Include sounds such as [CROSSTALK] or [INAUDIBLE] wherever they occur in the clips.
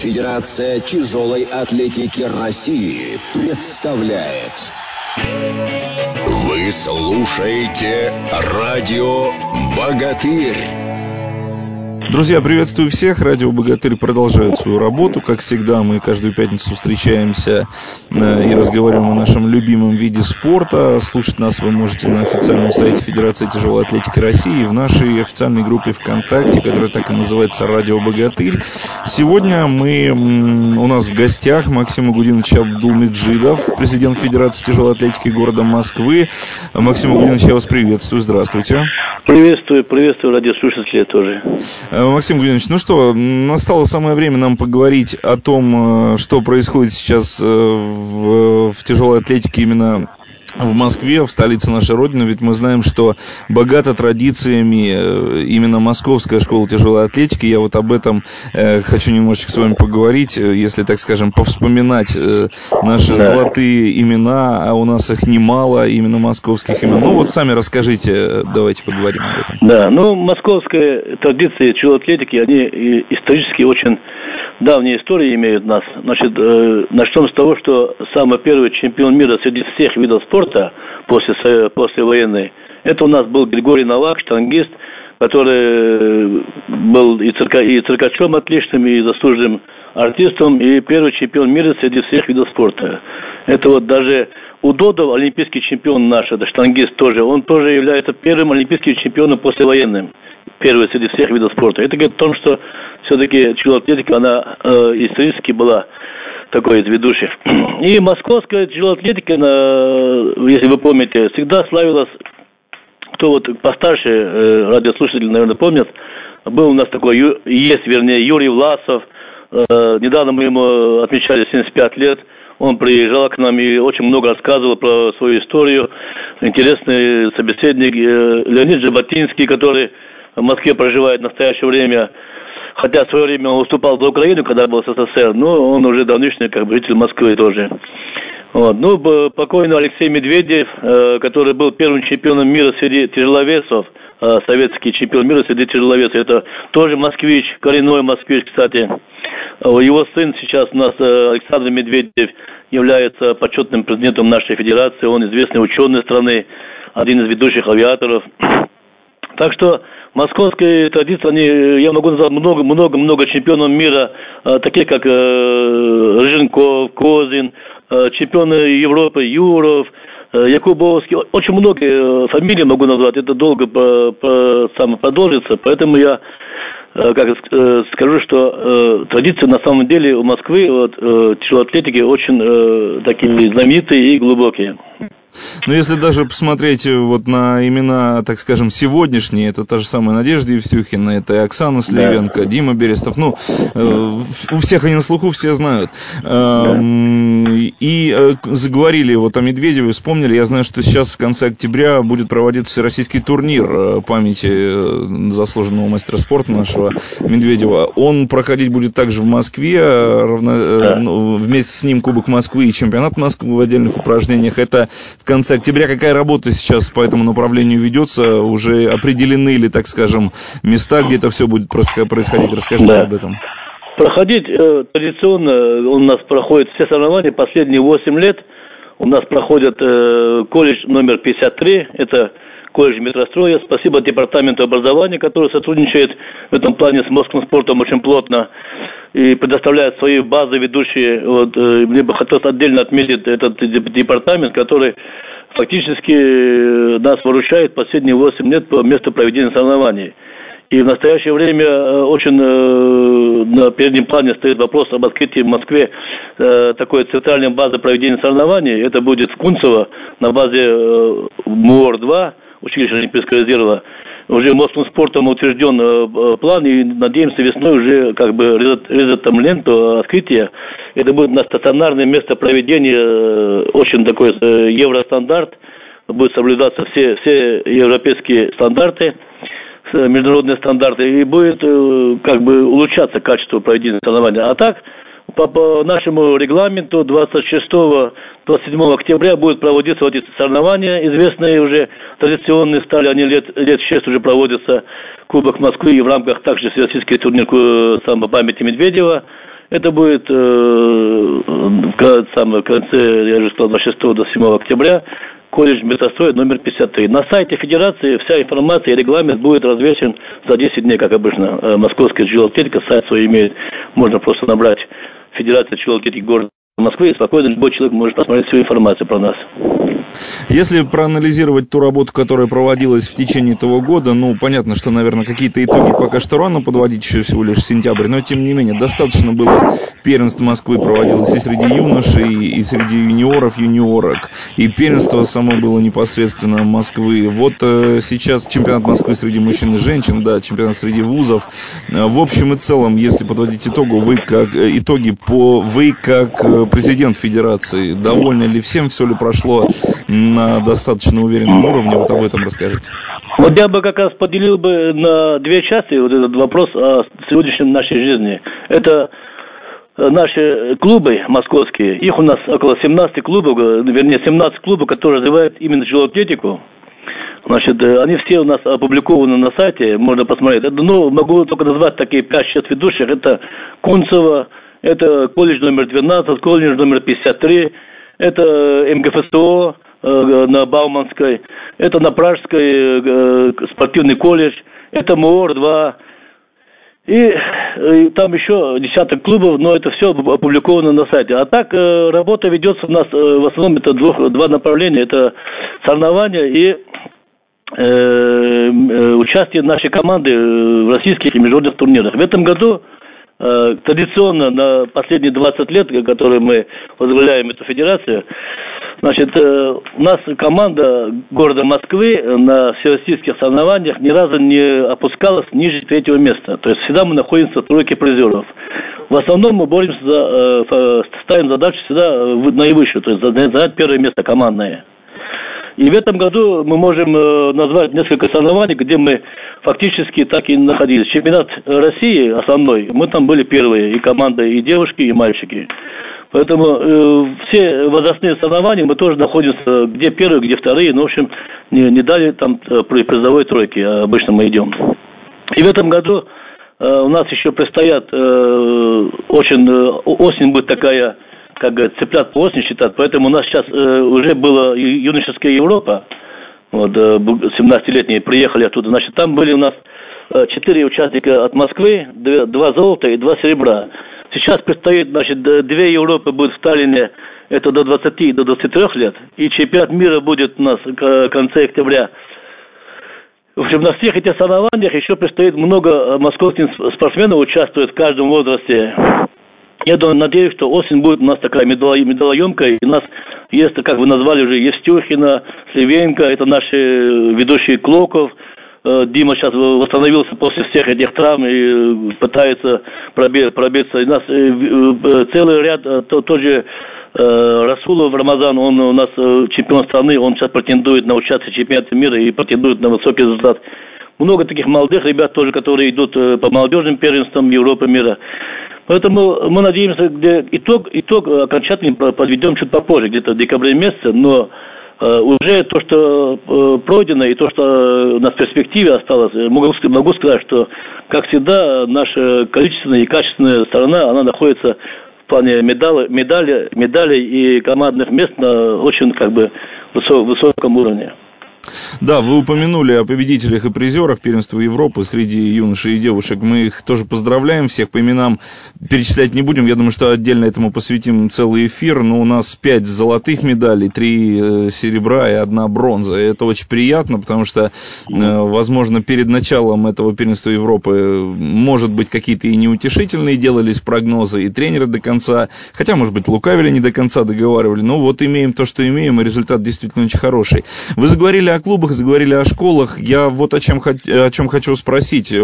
Федерация тяжелой атлетики России представляет. Вы слушаете радио «Богатырь». Друзья, приветствую всех. Радио «Богатырь» продолжает свою работу. Как всегда, мы каждую пятницу встречаемся э, и разговариваем о нашем любимом виде спорта. Слушать нас вы можете на официальном сайте Федерации тяжелой атлетики России и в нашей официальной группе ВКонтакте, которая так и называется «Радио «Богатырь». Сегодня мы, у нас в гостях Максим Агудинович Абдулмеджидов, президент Федерации тяжелой атлетики города Москвы. Максим Агудинович, я вас приветствую. Здравствуйте. Приветствую, приветствую радиослушателей тоже. Э, Максим Григорьевич, ну что, настало самое время нам поговорить о том, э, что происходит сейчас э, в, в тяжелой атлетике именно в Москве, в столице нашей Родины, ведь мы знаем, что богата традициями э, именно Московская школа тяжелой атлетики. Я вот об этом э, хочу немножечко с вами поговорить, э, если, так скажем, повспоминать э, наши да. золотые имена, а у нас их немало, именно московских имен. Ну вот сами расскажите, э, давайте поговорим об этом. Да, ну московская традиция тяжелой атлетики, они исторически очень давние истории имеют нас. Значит, э, начнем с того, что самый первый чемпион мира среди всех видов спорта после, после военной, это у нас был Григорий Новак, штангист, который э, был и циркачом отличным, и заслуженным артистом, и первый чемпион мира среди всех видов спорта. Это вот даже Удодов, олимпийский чемпион наш, это штангист тоже, он тоже является первым олимпийским чемпионом послевоенным первый среди всех видов спорта. Это говорит о том, что все-таки тяжелоатлетика, она э, исторически была такой из ведущих. [CLEARS THROAT] И московская тяжелоатлетика, если вы помните, всегда славилась, кто вот постарше э, радиослушатели, наверное, помнят, был у нас такой, есть, вернее, Юрий Власов, недавно мы ему отмечали 75 лет, он приезжал к нам и очень много рассказывал про свою историю. Интересный собеседник э, Леонид Жаботинский, который в Москве проживает в настоящее время, хотя в свое время он выступал за Украину, когда был СССР, но он уже давнишний как бы житель Москвы тоже. Вот. Ну, покойный Алексей Медведев, э, который был первым чемпионом мира среди тяжеловесов, э, советский чемпион мира среди тяжеловесов, это тоже москвич, коренной москвич, кстати. Его сын сейчас у нас, э, Александр Медведев, является почетным президентом нашей федерации, он известный ученый страны, один из ведущих авиаторов. Так что московские традиции, они, я могу назвать много-много-много чемпионов мира, э, такие как э, Рыженков, Козин, э, чемпионы Европы, Юров, э, Якубовский, очень много э, фамилий могу назвать, это долго по, по, продолжится, поэтому я э, как э, скажу, что э, традиции на самом деле у Москвы вот, э, тяжелой атлетики очень э, такие знаменитые и глубокие. Но если даже посмотреть э, вот на имена, так скажем, сегодняшние, это та же самая Надежда Евсюхина, это и Оксана Сливенко, да. Дима Берестов, ну, э, у всех они на слуху, все знают. И э, заговорили вот о Медведеве, вспомнили, я знаю, что сейчас в конце октября будет проводиться всероссийский турнир памяти заслуженного мастера спорта нашего Медведева. Он проходить будет также в Москве, равно, да. Ну, вместе с ним Кубок Москвы и чемпионат Москвы в отдельных упражнениях. Это в конце октября. Какая работа сейчас по этому направлению ведется? Уже определены ли, так скажем, места, где это все будет происходить? Расскажите да. об этом. Проходить э, традиционно у нас проходят все соревнования последние 8 лет. У нас проходит э, колледж номер 53, это колледж метростроя. Спасибо департаменту образования, который сотрудничает в этом плане с московским спортом очень плотно и предоставляет свои базы ведущие. Вот, э, мне бы хотелось отдельно отметить этот департамент, который фактически э, нас выручает последние 8 лет по месту проведения соревнований. И в настоящее время э, очень на переднем плане стоит вопрос об открытии в Москве такой центральной базы проведения соревнований. Это будет в Кунцево на базе МУОР-2, училище Олимпийского резерва уже Московским спортом утвержден э, план, и надеемся весной уже как бы резать ленту открытия. Это будет на стационарное место проведения, э, очень такой э, евростандарт, будет соблюдаться все, все европейские стандарты, международные стандарты, и будет как бы улучшаться качество проведения соревнований. А так, по, по нашему регламенту 26-27 октября будут проводиться вот эти соревнования, известные уже, традиционные стали, они лет, лет 6 уже проводятся Кубок Москвы и в рамках также всероссийский турнир самой памяти Медведева. Это будет э, в, самое, в конце, я же сказал, 26 до 7 октября колледж метростроя номер 53. На сайте Федерации вся информация и регламент будет развешен за 10 дней, как обычно. Э, Московская джелатетика сайт свой имеет, можно просто набрать Федерация джелатетики города Москвы, и спокойно любой человек может посмотреть всю информацию про нас. Если проанализировать ту работу, которая проводилась в течение этого года, ну, понятно, что, наверное, какие-то итоги пока что рано подводить, еще всего лишь сентябрь, но, тем не менее, достаточно было первенств Москвы проводилось и среди юношей, и среди юниоров, юниорок, и первенство само было непосредственно Москвы. Вот э, сейчас чемпионат Москвы среди мужчин и женщин, да, чемпионат среди вузов. Э, в общем и целом, если подводить итогу, вы как, э, итоги по, вы как э, президент Федерации, довольны ли всем, все ли прошло на достаточно уверенном уровне? Вот об этом расскажите. Вот я бы как раз поделил бы на две части вот этот вопрос о сегодняшнем нашей жизни. Это э, наши клубы московские, их у нас около 17 клубов, э, вернее 17 клубов, которые развивают именно атлетику. Значит, э, они все у нас опубликованы на сайте, можно посмотреть. Ну, могу только назвать такие 5-6 ведущих. Это Кунцева, это колледж номер 12, колледж номер 53, это МГФСО на Бауманской, это на Пражской э, спортивный колледж, это МОР-2, и, и там еще десяток клубов, но это все опубликовано на сайте. А так э, работа ведется у нас э, в основном это двух, два направления. Это соревнования и э, э, участие нашей команды в российских и международных турнирах. В этом году Э, традиционно на последние 20 лет, которые мы возглавляем эту федерацию, значит, э, у нас команда города Москвы на всероссийских соревнованиях ни разу не опускалась ниже третьего места. То есть всегда мы находимся в тройке призеров. В основном мы боремся за, э, ставим задачу всегда наивысшую, то есть занять первое место командное. И в этом году мы можем назвать несколько соревнований, где мы фактически так и находились. Чемпионат России основной, мы там были первые, и команда, и девушки, и мальчики. Поэтому э, все возрастные соревнования мы тоже находимся где первые, где вторые, ну, в общем, не, не дали там э, при призовой тройке, а обычно мы идем. И в этом году э, у нас еще предстоят э, очень, э, осень будет такая, как говорят, цыплят по осени считать, поэтому у нас сейчас э, уже была юношеская Европа, вот, 17-летние э, приехали оттуда. Значит, там были у нас э, четыре участника от Москвы, два золота и два серебра. Сейчас предстоит, значит, две Европы будут в Таллине, это до 20 и до 23 лет, и чемпионат мира будет у нас в конце октября. В общем, на всех этих соревнованиях еще предстоит много э, московских спортсменов участвует в каждом возрасте. Я надеюсь, что осень будет у нас такая медалоемкая, и у нас есть, как вы назвали уже, Евстюхина, Сливенко, это наши ведущие Клоков, э, Дима сейчас восстановился после всех этих травм и э, пытается пробиться. У нас э, целый ряд, тот же Расулов Рамазан, он у нас чемпион страны, он сейчас претендует на участие в чемпионате мира и претендует на высокий результат. Много таких молодых ребят тоже, которые идут по молодежным первенствам Европы мира. Поэтому мы надеемся, где итог, итог окончательный подведем чуть попозже, где-то в декабре месяце, но э, уже то, что э, пройдено и то, что у нас в перспективе осталось, могу, могу сказать, что, как всегда, наша количественная и качественная сторона, она находится в плане медали, медали, медалей и командных мест на очень как бы высоком уровне. Да, вы упомянули о победителях и призерах первенства Европы среди юношей и девушек. Мы их тоже поздравляем, всех по именам перечислять не будем. Я думаю, что отдельно этому посвятим целый эфир. Но у нас пять золотых медалей, три э, серебра и одна бронза. И это очень приятно, потому что, э, возможно, перед началом этого первенства Европы, может быть, какие-то и неутешительные делались прогнозы, и тренеры до конца, хотя, может быть, лукавили не до конца, договаривали. Но вот имеем то, что имеем, и результат действительно очень хороший. Вы заговорили заговорили о клубах, заговорили о школах. Я вот о чем, о чем хочу спросить.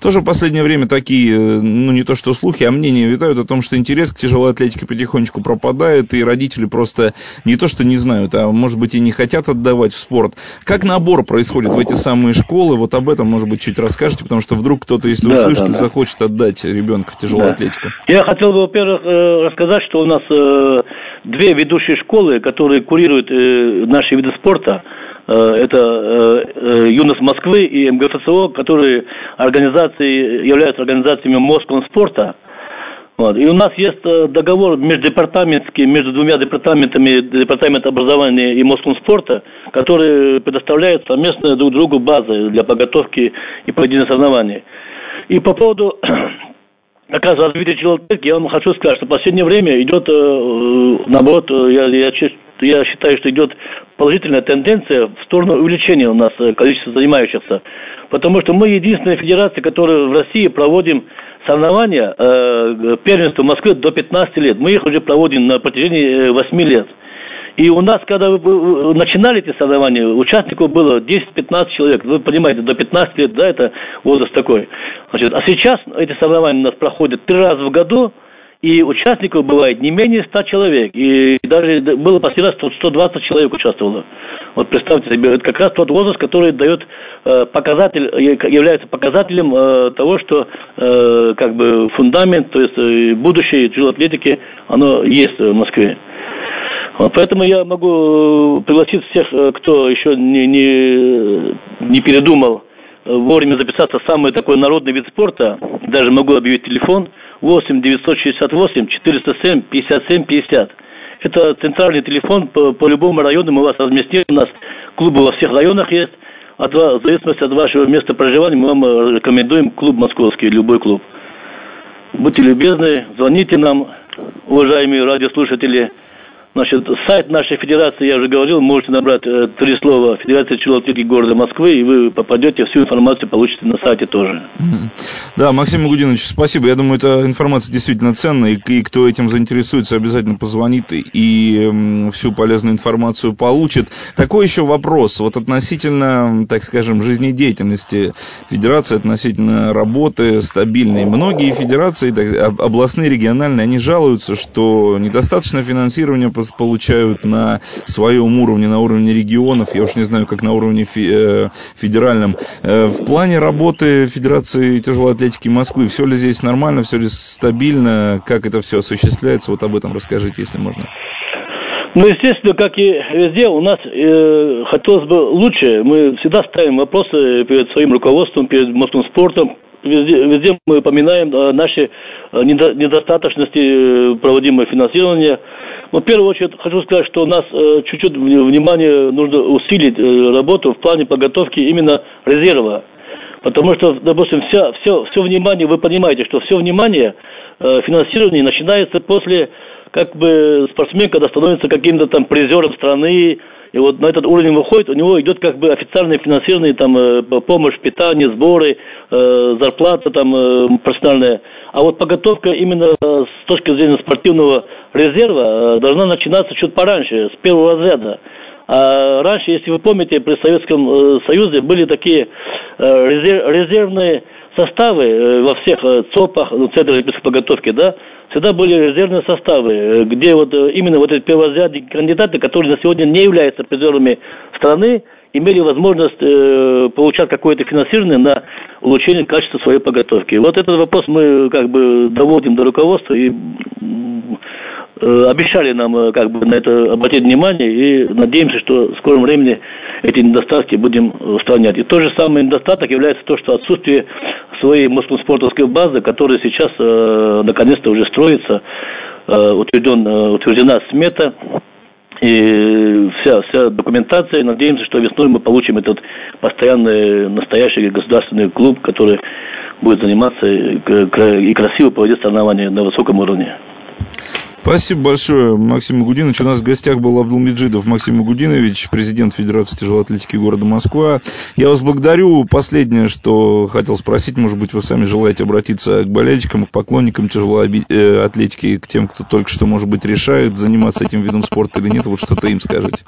Тоже в последнее время такие, ну не то что слухи, а мнения витают о том, что интерес к тяжелой атлетике потихонечку пропадает, и родители просто не то что не знают, а может быть и не хотят отдавать в спорт. Как набор происходит в эти самые школы? Вот об этом, может быть, чуть расскажете, потому что вдруг кто-то, если да, услышит, да, да. захочет отдать ребенка в тяжелую да. атлетику. Я хотел бы, во-первых, э, рассказать, что у нас э, две ведущие школы, которые курируют э, наши виды спорта, Э, это э, э, ЮНОС Москвы и МГФСО, которые организации, являются организациями Москвы спорта. Вот. И у нас есть э, договор междепартаментский между двумя департаментами, департамент образования и Москомспорта, который предоставляет совместно друг другу базы для подготовки и проведения соревнований. И по поводу [CLEARS THROAT] как раз развития человека, я вам хочу сказать, что в последнее время идет, э, наоборот, я, я, я считаю, что идет положительная тенденция в сторону увеличения у нас количества занимающихся. Потому что мы единственная федерация, которая в России проводим соревнования, э, первенство Москвы до 15 лет. Мы их уже проводим на протяжении 8 э, лет. И у нас, когда вы начинали эти соревнования, участников было 10-15 человек. Вы понимаете, до 15 лет, да, это возраст такой. Значит, а сейчас эти соревнования у нас проходят три раза в году, и участников бывает не менее 100 человек. И даже было последний раз 120 человек участвовало. Вот представьте себе, это как раз тот возраст, который дает э, показатель, является показателем э, того, что э, как бы фундамент, то есть э, будущее атлетики, оно есть в Москве. Поэтому я могу пригласить всех, э, кто еще не, не, не передумал э, вовремя записаться в самый такой народный вид спорта. Даже могу объявить телефон 8 968 407 57 50. Это центральный телефон по, по любому району. Мы вас разместим. У нас клубы во всех районах есть. От, в зависимости от вашего места проживания мы вам э, рекомендуем клуб московский, любой клуб. Будьте любезны, звоните нам, уважаемые радиослушатели. Значит, сайт нашей федерации, я уже говорил, можете набрать э, три слова «Федерация челоатлетики города Москвы», и вы попадете, всю информацию получите на сайте тоже. Да, Максим Гудинович, спасибо. Я думаю, эта информация действительно ценная, и, и кто этим заинтересуется, обязательно позвонит и, и всю полезную информацию получит. Такой еще вопрос, вот относительно, так скажем, жизнедеятельности федерации, относительно работы стабильной. Многие федерации, так, областные, региональные, они жалуются, что недостаточно финансирования получают на своем уровне, на уровне регионов, я уж не знаю, как на уровне э, федеральном. Э, в плане работы Федерации тяжелой атлетики Москвы, все ли здесь нормально, все ли стабильно, как это все осуществляется, вот об этом расскажите, если можно. Ну, естественно, как и везде, у нас э, хотелось бы лучше. Мы всегда ставим вопросы перед своим руководством, перед морским спортом. Везде, везде мы упоминаем э, наши недостаточности проводимого финансирования. Но в первую очередь хочу сказать, что у нас э, чуть-чуть внимание нужно усилить э, работу в плане подготовки именно резерва. Потому что, допустим, вся, все, все внимание, вы понимаете, что все внимание э, финансирования начинается после как бы спортсмен, когда становится каким-то там призером страны, и вот на этот уровень выходит, у него идет как бы официальное финансирование, там, э, помощь, питание, сборы, э, зарплата там э, профессиональная. А вот подготовка именно с точки зрения спортивного резерва должна начинаться чуть пораньше, с первого разряда. А раньше, если вы помните, при Советском Союзе были такие резервные составы во всех ЦОПах, ну, Центрах олимпийской подготовки, да, всегда были резервные составы, где вот именно вот эти перворазрядные кандидаты, которые на сегодня не являются призерами страны, имели возможность э, получать какое-то финансирование на улучшение качества своей подготовки. Вот этот вопрос мы как бы доводим до руководства и э, обещали нам э, как бы на это обратить внимание и надеемся, что в скором времени эти недостатки будем устранять. И тот же самый недостаток является то, что отсутствие своей спортовской базы, которая сейчас э, наконец-то уже строится, э, утвержден, э, утверждена смета и вся, вся документация. Надеемся, что весной мы получим этот постоянный, настоящий государственный клуб, который будет заниматься и красиво проводить соревнования на высоком уровне. Спасибо большое, Максим Гудинович. У нас в гостях был Абдулмеджидов Максим Гудинович, президент Федерации тяжелой атлетики города Москва. Я вас благодарю. Последнее, что хотел спросить, может быть, вы сами желаете обратиться к болельщикам, к поклонникам тяжелой э, атлетики, к тем, кто только что, может быть, решает, заниматься этим видом спорта или нет. Вот что-то им скажите.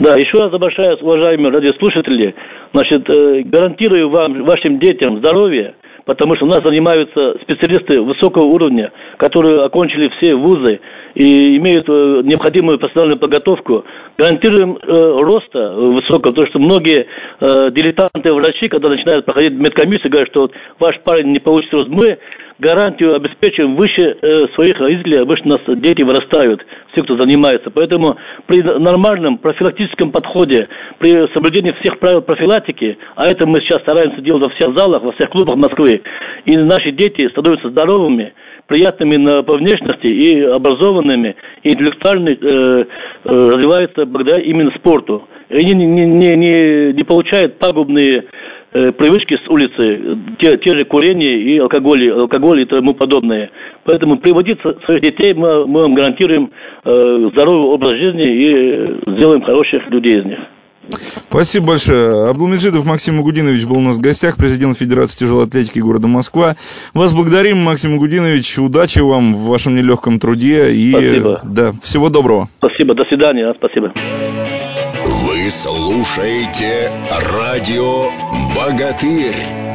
Да, еще раз обращаюсь, уважаемые радиослушатели. Значит, э, гарантирую вам, вашим детям здоровье, потому что у нас занимаются специалисты высокого уровня, которые окончили все вузы и имеют э, необходимую профессиональную подготовку. Гарантируем э, роста высокого, потому что многие э, дилетанты врачи, когда начинают проходить медкомиссию, говорят, что вот ваш парень не получит рост. Мы гарантию обеспечиваем выше э, своих родителей, обычно у нас дети вырастают, все, кто занимается. Поэтому при нормальном профилактическом подходе, при соблюдении всех правил профилактики, а это мы сейчас стараемся делать во всех залах, во всех клубах Москвы, и наши дети становятся здоровыми, приятными на, по внешности и образованными, и интеллектуально э, э, развиваются благодаря именно спорту. Они не, не, не, не получают пагубные привычки с улицы, те, те же курение и алкоголь, алкоголь и тому подобное. Поэтому приводить своих детей мы, мы вам гарантируем э, здоровый образ жизни и сделаем хороших людей из них. Спасибо большое. Абдулмеджидов Максим Агудинович был у нас в гостях, президент Федерации тяжелой атлетики города Москва. Вас благодарим, Максим Агудинович. Удачи вам в вашем нелегком труде. И, Спасибо. Да, всего доброго. Спасибо. До свидания. Спасибо. Слушаете радио «Богатырь».